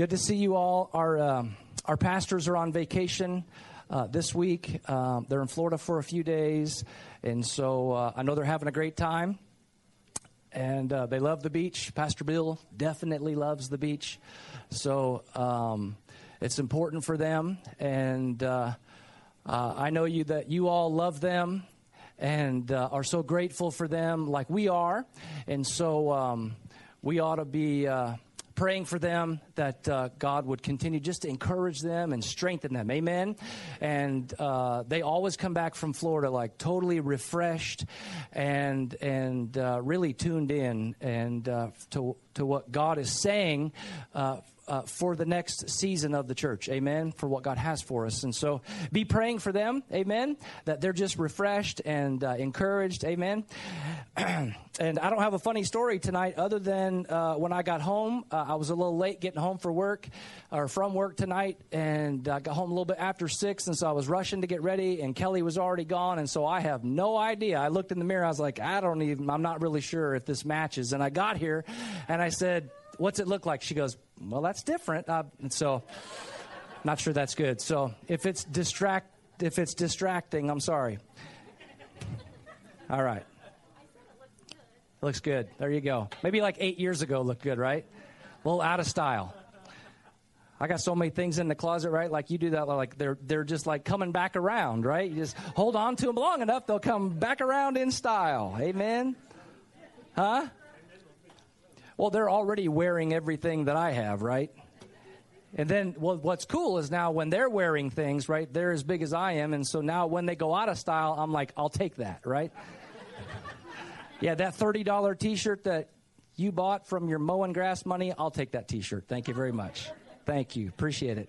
Good to see you all. Our um, our pastors are on vacation uh, this week. Um, they're in Florida for a few days, and so uh, I know they're having a great time. And uh, they love the beach. Pastor Bill definitely loves the beach, so um, it's important for them. And uh, uh, I know you that you all love them and are so grateful for them, like we are. And so um, we ought to be praying for them that uh, God would continue just to encourage them and strengthen them. Amen. And uh, they always come back from Florida like totally refreshed and and uh, really tuned in and uh, to to what God is saying uh, for the next season of the church. Amen. For what God has for us. And so be praying for them. Amen. That they're just refreshed and uh, encouraged. Amen. and I don't have a funny story tonight other than uh, when I got home, uh, I was a little late getting home for work or from work tonight. And I got home a little bit after six. And so I was rushing to get ready and Kelly was already gone. And so I have no idea. I looked in the mirror. I was like, I don't even, I'm not really sure if this matches. And I got here and I said, what's it look like? She goes, well, that's different. Uh, so, not sure that's good. So, if it's distract, if it's distracting, I'm sorry. All right. Looks good. There you go. Maybe like eight years ago looked good, right? A little out of style. I got so many things in the closet, right? Like you do that, like they're they're just like coming back around, right? You just hold on to them long enough, they'll come back around in style. Amen. Huh? Well, they're already wearing everything that I have, right? And then well, what's cool is now when they're wearing things, right, they're as big as I am. And so now when they go out of style, I'm like, I'll take that, right? yeah, that $30 t shirt that you bought from your mowing grass money, I'll take that t shirt. Thank you very much. Thank you. Appreciate it.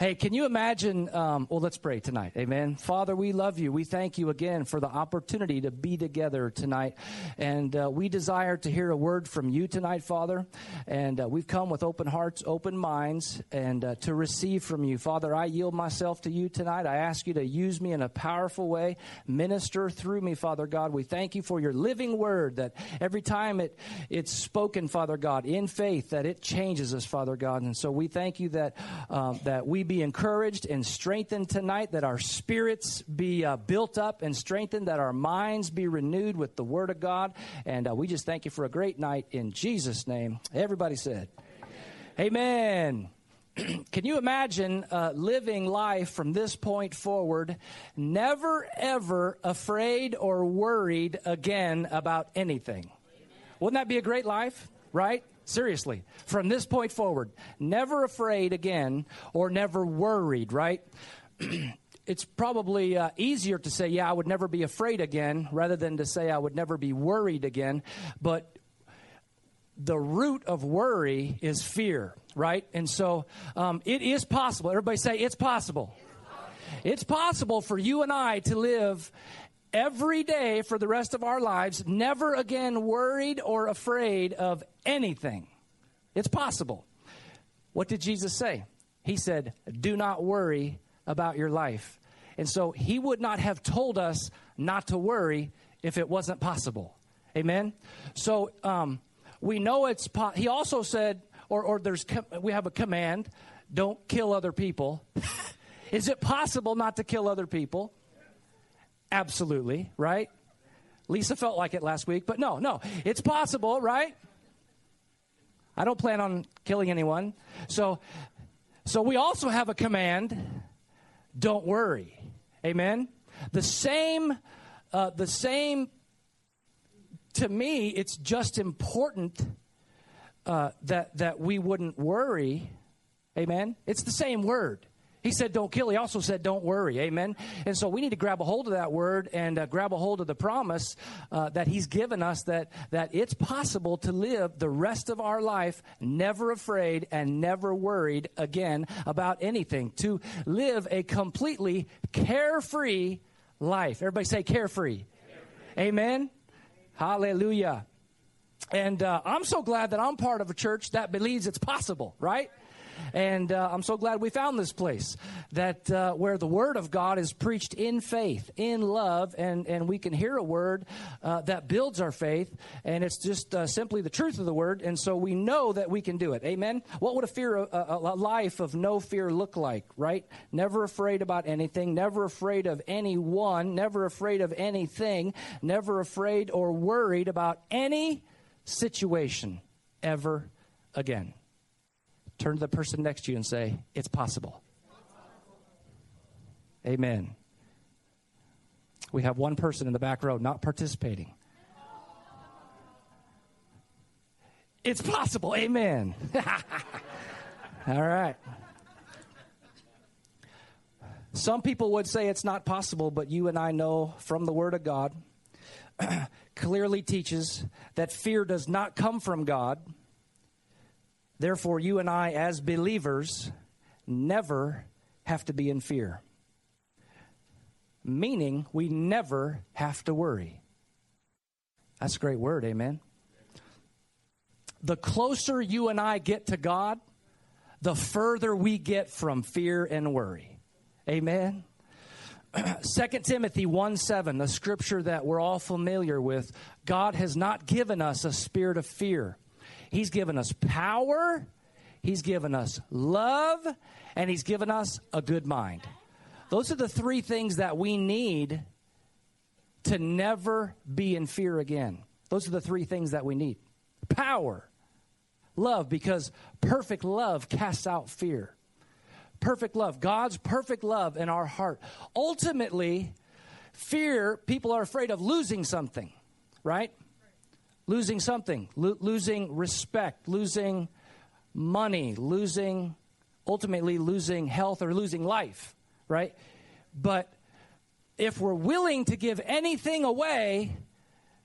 Hey, can you imagine? Um, well, let's pray tonight. Amen. Father, we love you. We thank you again for the opportunity to be together tonight. And uh, we desire to hear a word from you tonight, Father. And uh, we've come with open hearts, open minds, and uh, to receive from you. Father, I yield myself to you tonight. I ask you to use me in a powerful way, minister through me, Father God. We thank you for your living word that every time it, it's spoken, Father God, in faith, that it changes us, Father God. And so we thank you that, um, that we be encouraged and strengthened tonight, that our spirits be uh, built up and strengthened, that our minds be renewed with the Word of God. And uh, we just thank you for a great night in Jesus' name. Everybody said, Amen. Amen. Can you imagine uh, living life from this point forward, never ever afraid or worried again about anything? Wouldn't that be a great life, right? Seriously, from this point forward, never afraid again or never worried, right? it's probably uh, easier to say, yeah, I would never be afraid again, rather than to say I would never be worried again. But the root of worry is fear, right? And so um, it is possible. Everybody say, it's possible. It's possible for you and I to live every day for the rest of our lives, never again worried or afraid of anything. It's possible. What did Jesus say? He said, Do not worry about your life. And so he would not have told us not to worry if it wasn't possible. Amen? So um, we know it's, he also said, or, or there's, we have a command don't kill other people. Is it possible not to kill other people? Absolutely, right? Lisa felt like it last week, but no, no, it's possible, right? I don't plan on killing anyone. So, so we also have a command: don't worry. Amen. The same, uh, the same. To me, it's just important uh, that that we wouldn't worry. Amen. It's the same word. He said, don't kill. He also said, don't worry. Amen. And so we need to grab a hold of that word and uh, grab a hold of the promise uh, that he's given us that, that it's possible to live the rest of our life never afraid and never worried again about anything, to live a completely carefree life. Everybody say carefree. carefree. Amen. Hallelujah. And uh, I'm so glad that I'm part of a church that believes it's possible, right? And uh, I'm so glad we found this place that uh, where the Word of God is preached in faith, in love, and, and we can hear a word uh, that builds our faith. And it's just uh, simply the truth of the Word. And so we know that we can do it. Amen. What would a fear, a, a life of no fear look like, right? Never afraid about anything, never afraid of anyone, never afraid of anything, never afraid or worried about any situation ever again. Turn to the person next to you and say, It's possible. Amen. We have one person in the back row not participating. It's possible. Amen. All right. Some people would say it's not possible, but you and I know from the Word of God clearly teaches that fear does not come from God. Therefore, you and I, as believers, never have to be in fear. Meaning, we never have to worry. That's a great word, amen. The closer you and I get to God, the further we get from fear and worry. Amen. 2 Timothy 1 7, the scripture that we're all familiar with, God has not given us a spirit of fear. He's given us power, He's given us love, and He's given us a good mind. Those are the three things that we need to never be in fear again. Those are the three things that we need power, love, because perfect love casts out fear perfect love, God's perfect love in our heart. Ultimately, fear, people are afraid of losing something, right? Losing something, lo- losing respect, losing money, losing, ultimately, losing health or losing life, right? But if we're willing to give anything away,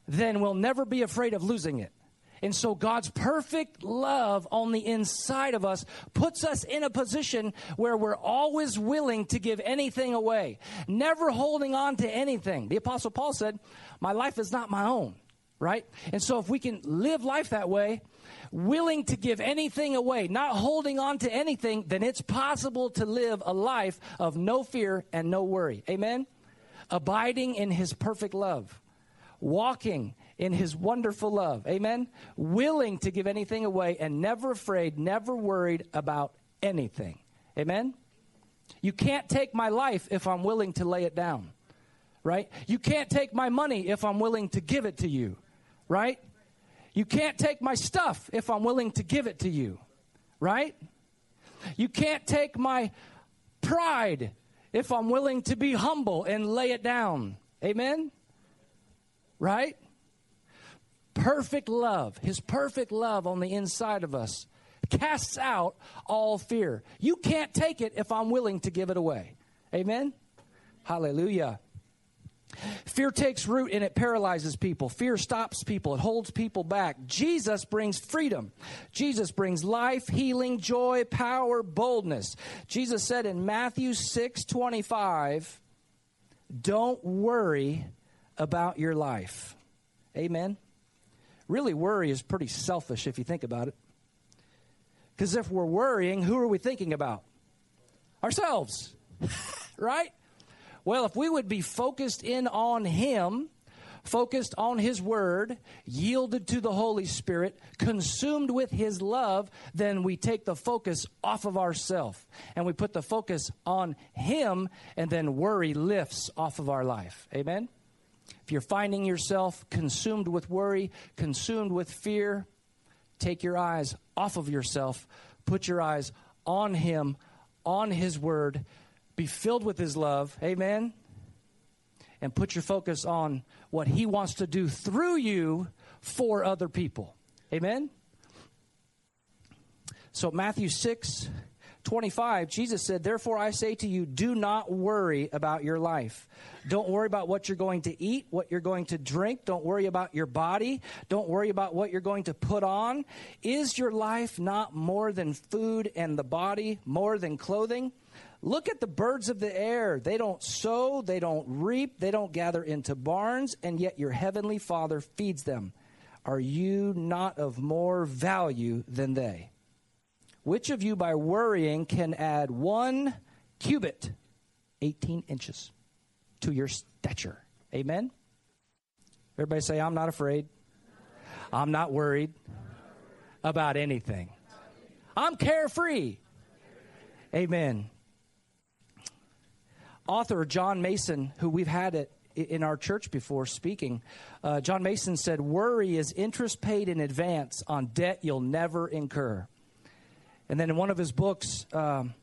then we'll never be afraid of losing it. And so God's perfect love on the inside of us puts us in a position where we're always willing to give anything away, never holding on to anything. The Apostle Paul said, My life is not my own, right? And so if we can live life that way, willing to give anything away, not holding on to anything, then it's possible to live a life of no fear and no worry. Amen? Abiding in his perfect love, walking in his wonderful love. Amen? Willing to give anything away and never afraid, never worried about anything. Amen? You can't take my life if I'm willing to lay it down. Right? You can't take my money if I'm willing to give it to you. Right? You can't take my stuff if I'm willing to give it to you. Right? You can't take my pride if I'm willing to be humble and lay it down. Amen? Right? perfect love, his perfect love on the inside of us, casts out all fear. You can't take it if I'm willing to give it away. Amen? Hallelujah. Fear takes root and it paralyzes people. Fear stops people. It holds people back. Jesus brings freedom. Jesus brings life, healing, joy, power, boldness. Jesus said in Matthew 6 25, don't worry about your life. Amen. Really, worry is pretty selfish if you think about it. Because if we're worrying, who are we thinking about? Ourselves, right? Well, if we would be focused in on Him, focused on His Word, yielded to the Holy Spirit, consumed with His love, then we take the focus off of ourselves and we put the focus on Him, and then worry lifts off of our life. Amen? If you're finding yourself consumed with worry, consumed with fear, take your eyes off of yourself, put your eyes on Him, on His Word, be filled with His love. Amen. And put your focus on what He wants to do through you for other people. Amen. So, Matthew 6 25, Jesus said, Therefore I say to you, do not worry about your life. Don't worry about what you're going to eat, what you're going to drink. Don't worry about your body. Don't worry about what you're going to put on. Is your life not more than food and the body more than clothing? Look at the birds of the air. They don't sow, they don't reap, they don't gather into barns, and yet your heavenly Father feeds them. Are you not of more value than they? Which of you by worrying can add one cubit, 18 inches, to your stature? Amen? Everybody say, I'm not afraid. I'm not worried about anything. I'm carefree. Amen. Author John Mason, who we've had it in our church before speaking, uh, John Mason said, Worry is interest paid in advance on debt you'll never incur. And then in one of his books, um,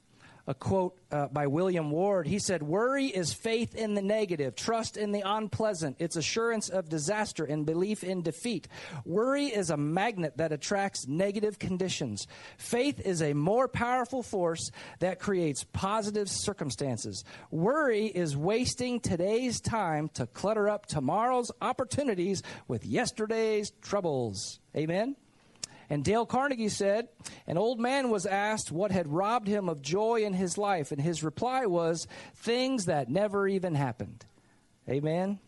a quote uh, by William Ward. He said, Worry is faith in the negative, trust in the unpleasant, it's assurance of disaster and belief in defeat. Worry is a magnet that attracts negative conditions. Faith is a more powerful force that creates positive circumstances. Worry is wasting today's time to clutter up tomorrow's opportunities with yesterday's troubles. Amen? And Dale Carnegie said, An old man was asked what had robbed him of joy in his life, and his reply was, Things that never even happened. Amen.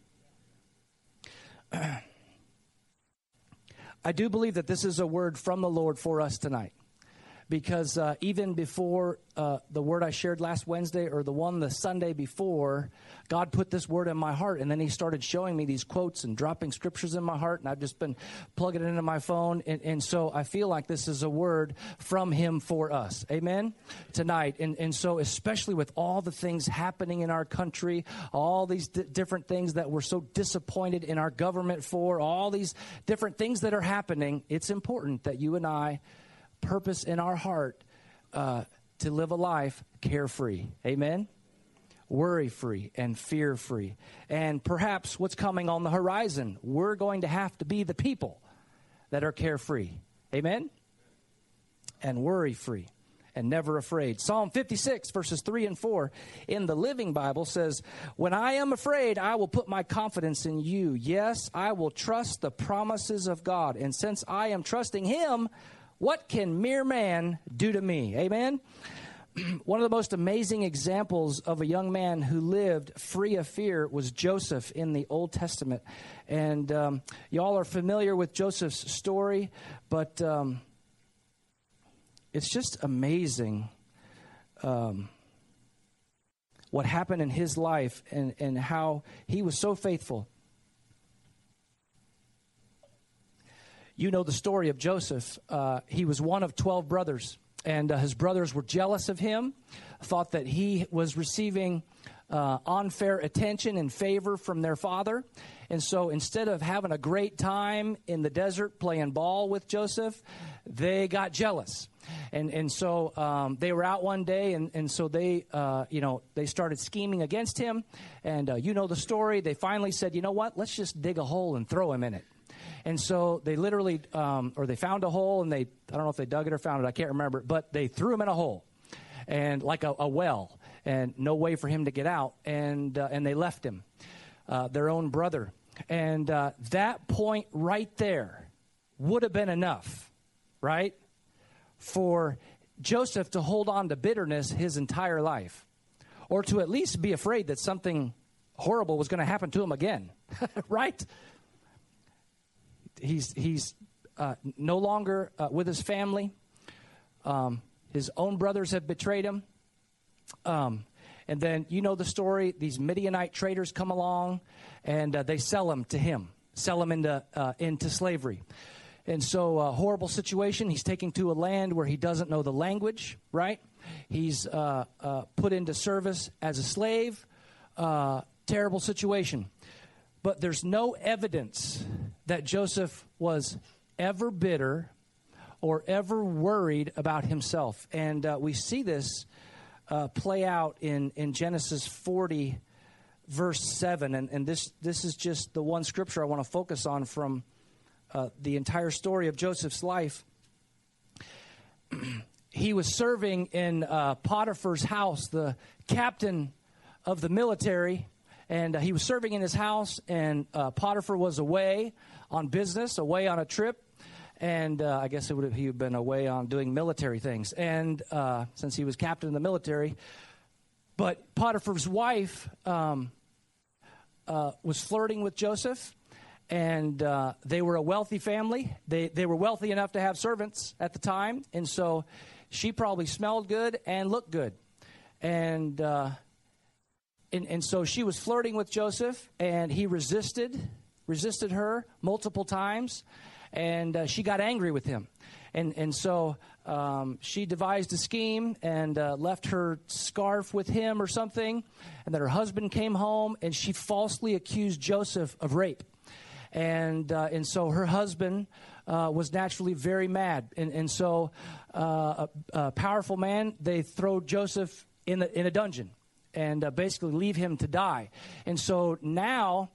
I do believe that this is a word from the Lord for us tonight because uh, even before uh, the word I shared last Wednesday or the one the Sunday before, God put this word in my heart. And then He started showing me these quotes and dropping scriptures in my heart. And I've just been plugging it into my phone. And, and so I feel like this is a word from Him for us. Amen? Tonight. And, and so, especially with all the things happening in our country, all these d- different things that we're so disappointed in our government for, all these different things that are happening, it's important that you and I purpose in our heart uh, to live a life carefree. Amen? Worry free and fear free. And perhaps what's coming on the horizon, we're going to have to be the people that are carefree. Amen? And worry free and never afraid. Psalm 56, verses 3 and 4 in the Living Bible says, When I am afraid, I will put my confidence in you. Yes, I will trust the promises of God. And since I am trusting Him, what can mere man do to me? Amen. One of the most amazing examples of a young man who lived free of fear was Joseph in the Old Testament. And um, y'all are familiar with Joseph's story, but um, it's just amazing um, what happened in his life and, and how he was so faithful. You know the story of Joseph. Uh, he was one of 12 brothers, and uh, his brothers were jealous of him, thought that he was receiving uh, unfair attention and favor from their father. And so instead of having a great time in the desert playing ball with Joseph, they got jealous. And, and so um, they were out one day, and, and so they, uh, you know, they started scheming against him. And uh, you know the story. They finally said, you know what, let's just dig a hole and throw him in it. And so they literally, um, or they found a hole and they, I don't know if they dug it or found it, I can't remember, but they threw him in a hole and like a, a well and no way for him to get out. And, uh, and they left him, uh, their own brother. And uh, that point right there would have been enough, right? For Joseph to hold on to bitterness his entire life, or to at least be afraid that something horrible was going to happen to him again, right? He's he's uh, no longer uh, with his family. Um, his own brothers have betrayed him. Um, and then you know the story. These Midianite traders come along, and uh, they sell him to him, sell him into uh, into slavery. And so, uh, horrible situation. He's taken to a land where he doesn't know the language. Right? He's uh, put into service as a slave. terrible situation. But there's no evidence that Joseph was ever bitter or ever worried about himself. And uh, we see this uh, play out in, in Genesis 40, verse 7. And, and this, this is just the one scripture I want to focus on from uh, the entire story of Joseph's life. he was serving in uh, Potiphar's house, the captain of the military and uh, he was serving in his house, and uh, Potiphar was away on business, away on a trip, and uh, I guess it would have, he been away on doing military things, and uh, since he was captain in the military, but Potiphar's wife um, uh, was flirting with Joseph, and uh, they were a wealthy family. They, they were wealthy enough to have servants at the time. And so she probably smelled good and looked good. And, uh, and, and so she was flirting with Joseph, and he resisted, resisted her multiple times. And uh, she got angry with him. And, and so um, she devised a scheme and uh, left her scarf with him or something. And then her husband came home and she falsely accused Joseph of rape. And, uh, and so her husband uh, was naturally very mad. And, and so uh, a, a, powerful man, they throw Joseph in, the, in a dungeon and uh, basically leave him to die. And so now.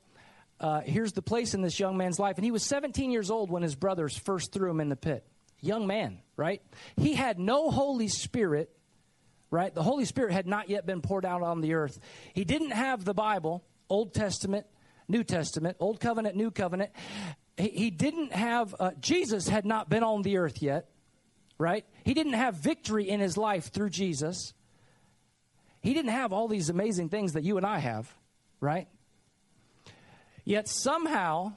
Uh, here's the place in this young man's life. And he was 17 years old when his brothers first threw him in the pit young man, right? He had no Holy Spirit, right? The Holy Spirit had not yet been poured out on the earth. He didn't have the Bible, Old Testament, New Testament, Old Covenant, New Covenant. He, he didn't have, uh, Jesus had not been on the earth yet, right? He didn't have victory in his life through Jesus. He didn't have all these amazing things that you and I have, right? Yet somehow,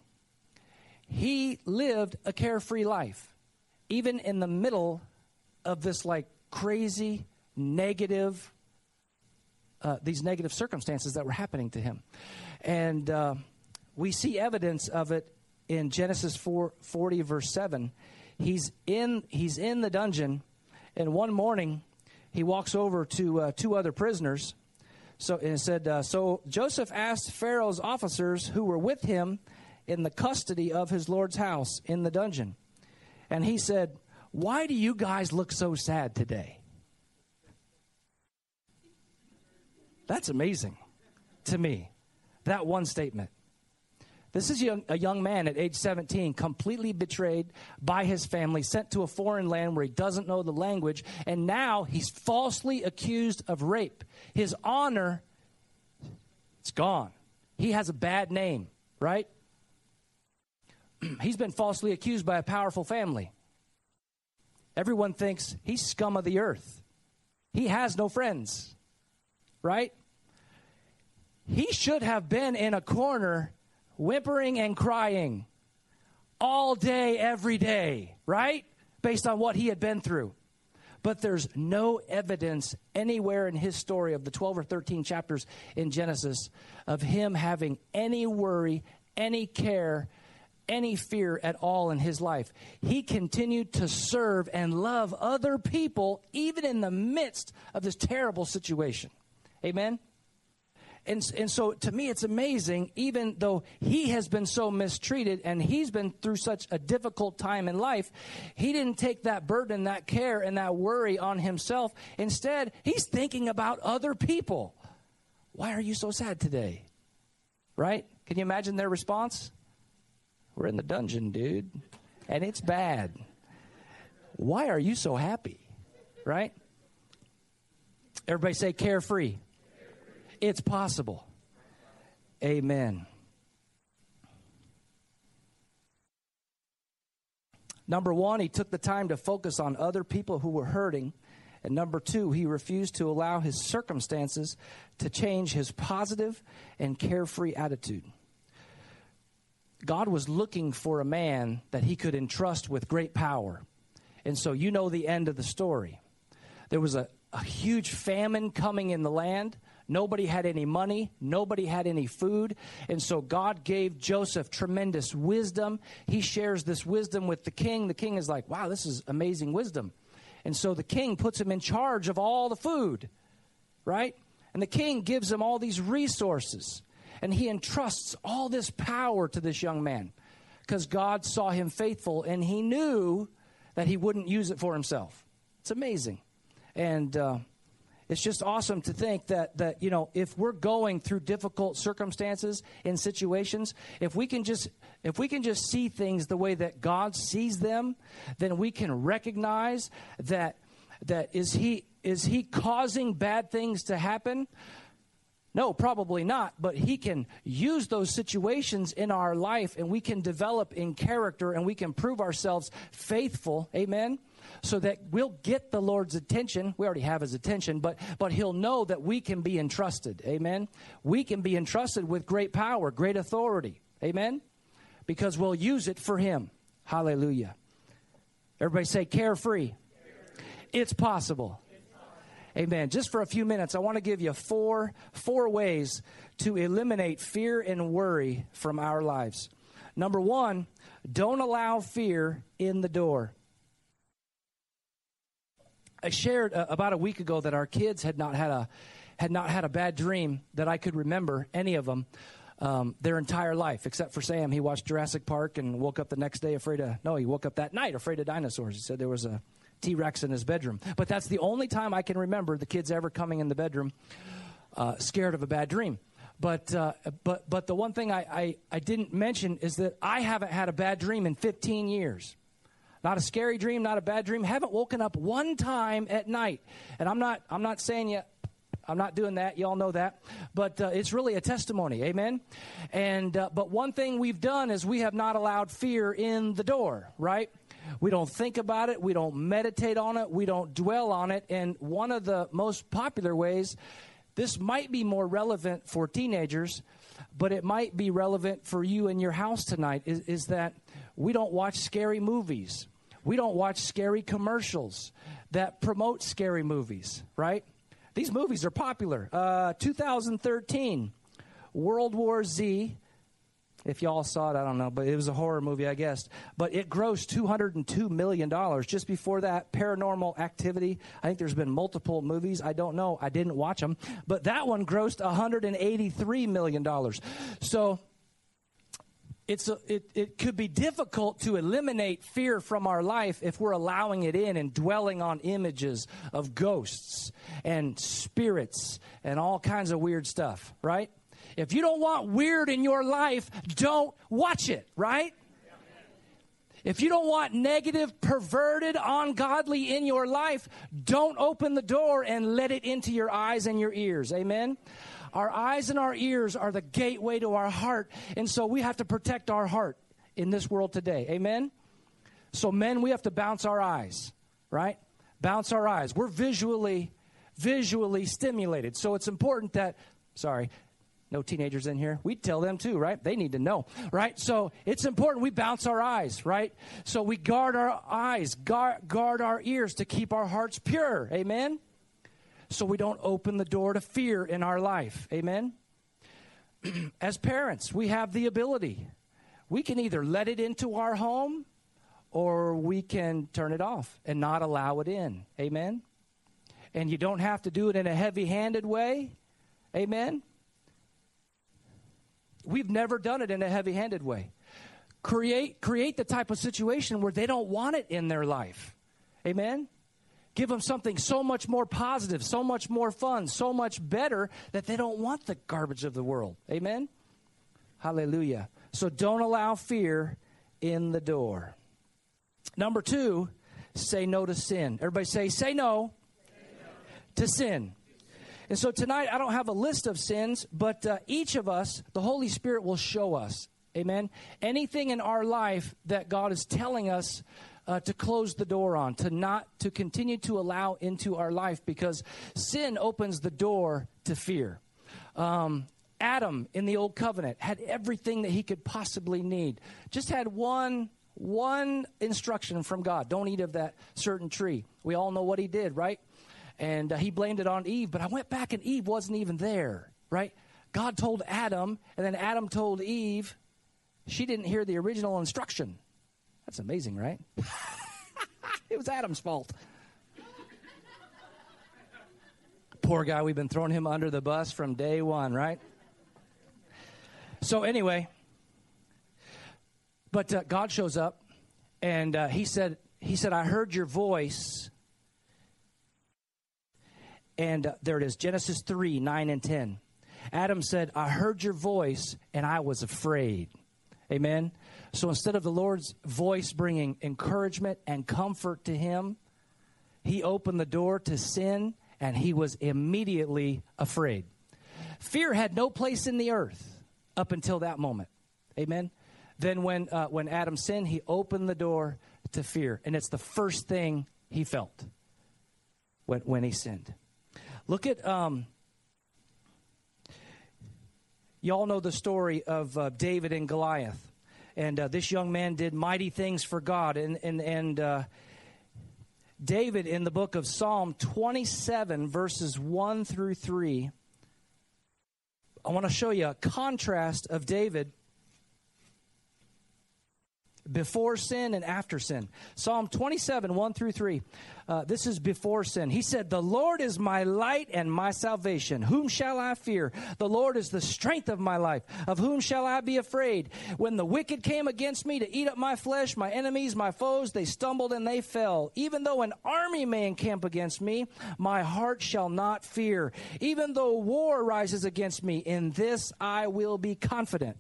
he lived a carefree life even in the middle of this like crazy negative uh, these negative circumstances that were happening to him. And uh, we see evidence of it in genesis 4, 40 verse 7 he's in he's in the dungeon and one morning he walks over to uh, two other prisoners so and it said uh, so joseph asked pharaoh's officers who were with him in the custody of his lord's house in the dungeon and he said, Why do you guys look so sad today? That's amazing to me, that one statement. This is young, a young man at age 17, completely betrayed by his family, sent to a foreign land where he doesn't know the language, and now he's falsely accused of rape. His honor, it's gone. He has a bad name, right? he's been falsely accused by a powerful family. Everyone thinks he's scum of the earth. He has no friends, right? He should have been in a corner whimpering and crying all day, every day, right? Based on what he had been through. But there's no evidence anywhere in his story of the 12 or 13 chapters in Genesis of him having any worry, any care, any fear at all in his life. He continued to serve and love other people even in the midst of this terrible situation. Amen? And, and so to me, it's amazing, even though he has been so mistreated and he's been through such a difficult time in life, he didn't take that burden, that care, and that worry on himself. Instead, he's thinking about other people. Why are you so sad today? Right? Can you imagine their response? We're in the dungeon, dude. And it's bad. Why are you so happy? Right? Everybody say carefree. It's possible. Amen. Number one, he took the time to focus on other people who were hurting. And number two, he refused to allow his circumstances to change his positive and carefree attitude. God was looking for a man that he could entrust with great power. And so you know the end of the story. There was a, a huge famine coming in the land. Nobody had any money. Nobody had any food. And so God gave Joseph tremendous wisdom. He shares this wisdom with the king. The king is like, wow, this is amazing wisdom. And so the king puts him in charge of all the food, right? And the king gives him all these resources. And he entrusts all this power to this young man because God saw him faithful and he knew that he wouldn't use it for himself. It's amazing. And uh, it's just awesome to think that, that, you know, if we're going through difficult circumstances in situations, if we can just if we can just see things the way that God sees them, then we can recognize that that is he is he causing bad things to happen? No, probably not. But He can use those situations in our life and we can develop in character and we can prove ourselves faithful. Amen. So that we'll get the Lord's attention. We already have His attention, but, but He'll know that we can be entrusted. Amen. We can be entrusted with great power, great authority. Amen. because we'll use it for Him. Hallelujah. Everybody say carefree. It's possible. Amen. Just for a few minutes, I want to give you four four ways to eliminate fear and worry from our lives. Number 1, don't allow fear in the door. I shared uh, about a week ago that our kids had not had a had not had a bad dream that I could remember any of them um, their entire life, except for Sam. He watched Jurassic Park and woke up the next day afraid of no, he woke up that night afraid of dinosaurs. He said there was a T Rex in his bedroom, but that's the only time I can remember the kids ever coming in the bedroom uh, scared of a bad dream. But uh, but but the one thing I, I, I didn't mention is that I haven't had a bad dream in 15 years. Not a scary dream, not a bad dream. Haven't woken up one time at night. And I'm not I'm not saying yet I'm not doing that. Y'all know that. But uh, it's really a testimony. Amen. And uh, but one thing we've done is we have not allowed fear in the door, right? We don't think about it, we don't meditate on it, we don't dwell on it. And one of the most popular ways this might be more relevant for teenagers, but it might be relevant for you in your house tonight is, is that we don't watch scary movies. We don't watch scary commercials that promote scary movies, right? These movies are popular. Uh, 2013, World War Z. If y'all saw it, I don't know, but it was a horror movie, I guess. But it grossed $202 million. Just before that, Paranormal Activity. I think there's been multiple movies. I don't know. I didn't watch them. But that one grossed $183 million. So it's a, it, it could be difficult to eliminate fear from our life if we're allowing it in and dwelling on images of ghosts and spirits and all kinds of weird stuff, right? If you don't want weird in your life, don't watch it, right? If you don't want negative, perverted, ungodly in your life, don't open the door and let it into your eyes and your ears. Amen? Our eyes and our ears are the gateway to our heart. And so we have to protect our heart in this world today. Amen? So, men, we have to bounce our eyes, right? Bounce our eyes. We're visually, visually stimulated. So it's important that, sorry, no teenagers in here. We tell them too, right? They need to know, right? So it's important we bounce our eyes, right? So we guard our eyes, guard, guard our ears to keep our hearts pure. Amen? So we don't open the door to fear in our life. Amen? As parents, we have the ability. We can either let it into our home or we can turn it off and not allow it in. Amen? And you don't have to do it in a heavy handed way. Amen? We've never done it in a heavy handed way. Create, create the type of situation where they don't want it in their life. Amen? Give them something so much more positive, so much more fun, so much better that they don't want the garbage of the world. Amen? Hallelujah. So don't allow fear in the door. Number two, say no to sin. Everybody say, say no, say no. to sin. And so tonight, I don't have a list of sins, but uh, each of us, the Holy Spirit will show us. Amen. Anything in our life that God is telling us uh, to close the door on, to not to continue to allow into our life because sin opens the door to fear. Um, Adam in the old covenant had everything that he could possibly need. Just had one one instruction from God: don't eat of that certain tree. We all know what he did, right? And uh, he blamed it on Eve. But I went back and Eve wasn't even there, right? God told Adam, and then Adam told Eve. She didn't hear the original instruction. That's amazing, right? it was Adam's fault. Poor guy, we've been throwing him under the bus from day one, right? So, anyway, but uh, God shows up and uh, he said, he said, I heard your voice. And uh, there it is Genesis 3 9 and 10. Adam said, I heard your voice and I was afraid. Amen. So instead of the Lord's voice bringing encouragement and comfort to him, he opened the door to sin and he was immediately afraid. Fear had no place in the earth up until that moment. Amen. Then when uh, when Adam sinned, he opened the door to fear, and it's the first thing he felt when when he sinned. Look at um, y'all know the story of uh, David and Goliath. and uh, this young man did mighty things for God. And and and uh, David in the book of Psalm 27, verses 1 through 3. I want to show you a contrast of David before sin and after sin. Psalm 27, 1 through 3. Uh, this is before sin. He said, The Lord is my light and my salvation. Whom shall I fear? The Lord is the strength of my life. Of whom shall I be afraid? When the wicked came against me to eat up my flesh, my enemies, my foes, they stumbled and they fell. Even though an army may encamp against me, my heart shall not fear. Even though war rises against me, in this I will be confident.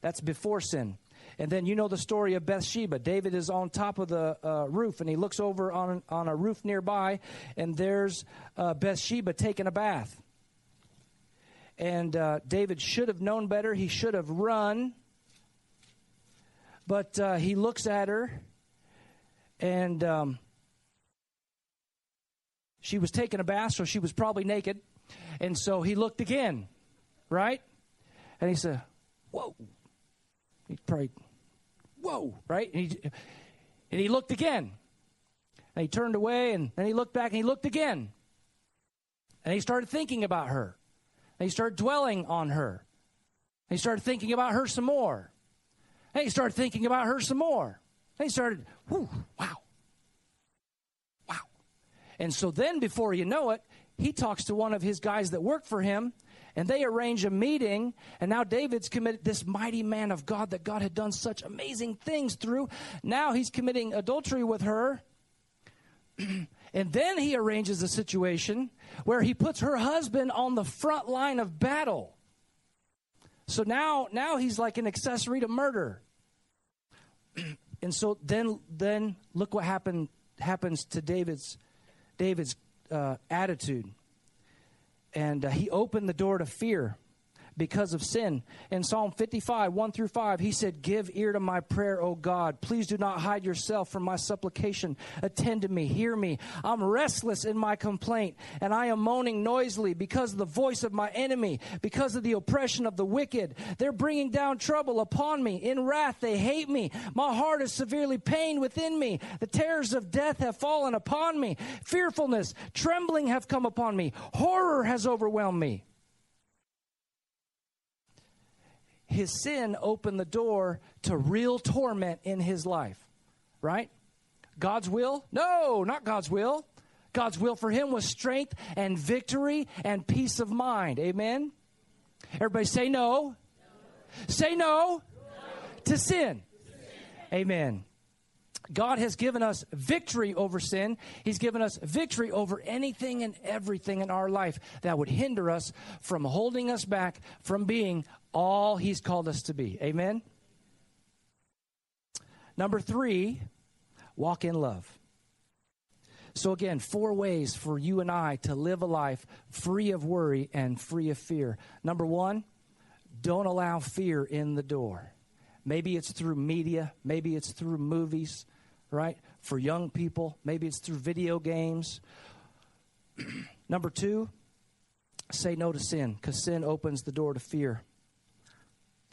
That's before sin. And then you know the story of Bathsheba. David is on top of the uh, roof, and he looks over on, on a roof nearby, and there's uh, Bathsheba taking a bath. And uh, David should have known better. He should have run. But uh, he looks at her, and um, she was taking a bath, so she was probably naked. And so he looked again, right? And he said, Whoa. He probably whoa, right? And he, and he looked again. And he turned away, and then he looked back and he looked again. And he started thinking about her. And he started dwelling on her. And he started thinking about her some more. And he started thinking about her some more. And he started, whew, wow. Wow. And so then, before you know it, he talks to one of his guys that work for him and they arrange a meeting. And now David's committed this mighty man of God that God had done such amazing things through. Now he's committing adultery with her. and then he arranges a situation where he puts her husband on the front line of battle. So now, now he's like an accessory to murder. and so then, then look what happened happens to David's David's uh, attitude and uh, he opened the door to fear because of sin. In Psalm 55, 1 through 5, he said, Give ear to my prayer, O God. Please do not hide yourself from my supplication. Attend to me, hear me. I'm restless in my complaint, and I am moaning noisily because of the voice of my enemy, because of the oppression of the wicked. They're bringing down trouble upon me. In wrath, they hate me. My heart is severely pained within me. The terrors of death have fallen upon me. Fearfulness, trembling have come upon me. Horror has overwhelmed me. His sin opened the door to real torment in his life, right? God's will? No, not God's will. God's will for him was strength and victory and peace of mind. Amen? Everybody say no. no. Say no, no. to sin. Amen. God has given us victory over sin. He's given us victory over anything and everything in our life that would hinder us from holding us back from being all He's called us to be. Amen? Number three, walk in love. So, again, four ways for you and I to live a life free of worry and free of fear. Number one, don't allow fear in the door. Maybe it's through media, maybe it's through movies, right? For young people, maybe it's through video games. Number two, say no to sin because sin opens the door to fear.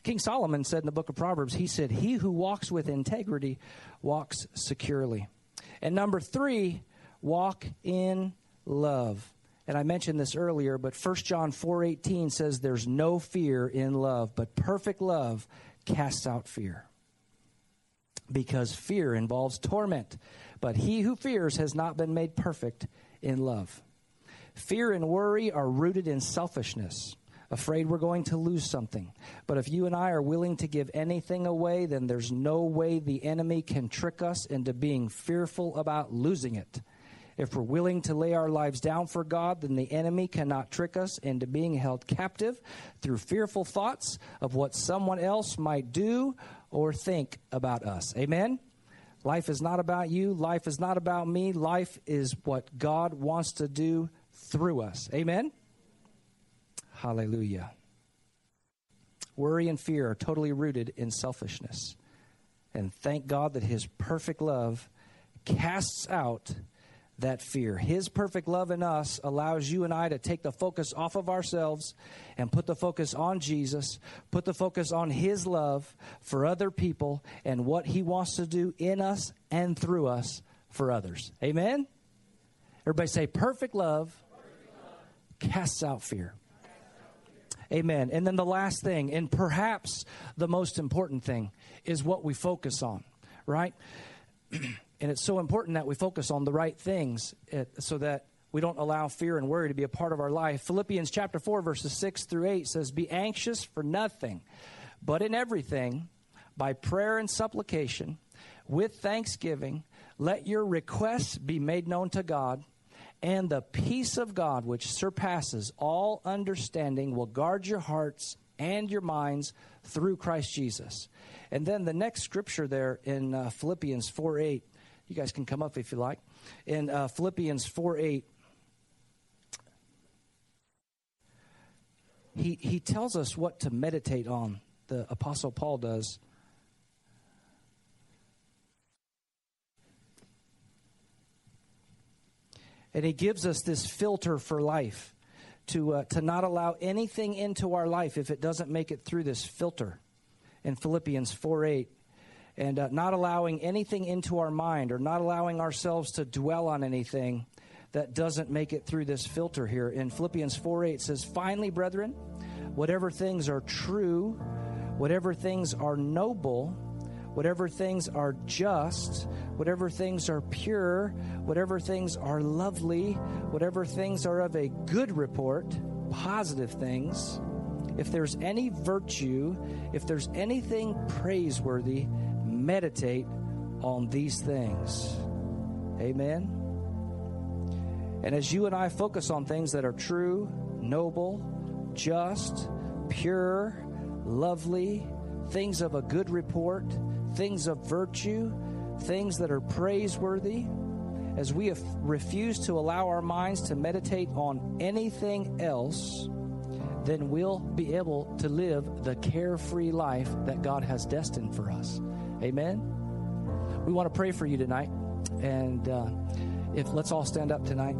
King Solomon said in the book of Proverbs, he said, He who walks with integrity walks securely. And number three, walk in love. And I mentioned this earlier, but 1 John 4:18 says there's no fear in love, but perfect love casts out fear. Because fear involves torment, but he who fears has not been made perfect in love. Fear and worry are rooted in selfishness afraid we're going to lose something. But if you and I are willing to give anything away, then there's no way the enemy can trick us into being fearful about losing it. If we're willing to lay our lives down for God, then the enemy cannot trick us into being held captive through fearful thoughts of what someone else might do or think about us. Amen? Life is not about you. Life is not about me. Life is what God wants to do through us. Amen? Hallelujah. Worry and fear are totally rooted in selfishness. And thank God that His perfect love casts out that fear. His perfect love in us allows you and I to take the focus off of ourselves and put the focus on Jesus, put the focus on His love for other people and what He wants to do in us and through us for others. Amen? Everybody say, perfect love, perfect love. casts out fear. Amen. And then the last thing, and perhaps the most important thing, is what we focus on, right? and it's so important that we focus on the right things so that we don't allow fear and worry to be a part of our life. Philippians chapter 4, verses 6 through 8 says, Be anxious for nothing, but in everything, by prayer and supplication, with thanksgiving, let your requests be made known to God and the peace of God, which surpasses all understanding, will guard your hearts and your minds through Christ Jesus. And then the next scripture there in uh, Philippians 4 8, you guys can come up if you like. In uh, Philippians 4 8, he, he tells us what to meditate on, the Apostle Paul does. And He gives us this filter for life to, uh, to not allow anything into our life if it doesn't make it through this filter in Philippians 4 8. And uh, not allowing anything into our mind or not allowing ourselves to dwell on anything that doesn't make it through this filter here. In Philippians 4 8 says, Finally, brethren, whatever things are true, whatever things are noble, whatever things are just, whatever things are pure, whatever things are lovely, whatever things are of a good report, positive things, if there's any virtue, if there's anything praiseworthy, meditate on these things. Amen. And as you and I focus on things that are true, noble, just, pure, lovely, things of a good report, things of virtue, things that are praiseworthy, as we refuse to allow our minds to meditate on anything else, then we'll be able to live the carefree life that God has destined for us. Amen. We want to pray for you tonight, and uh, if let's all stand up tonight.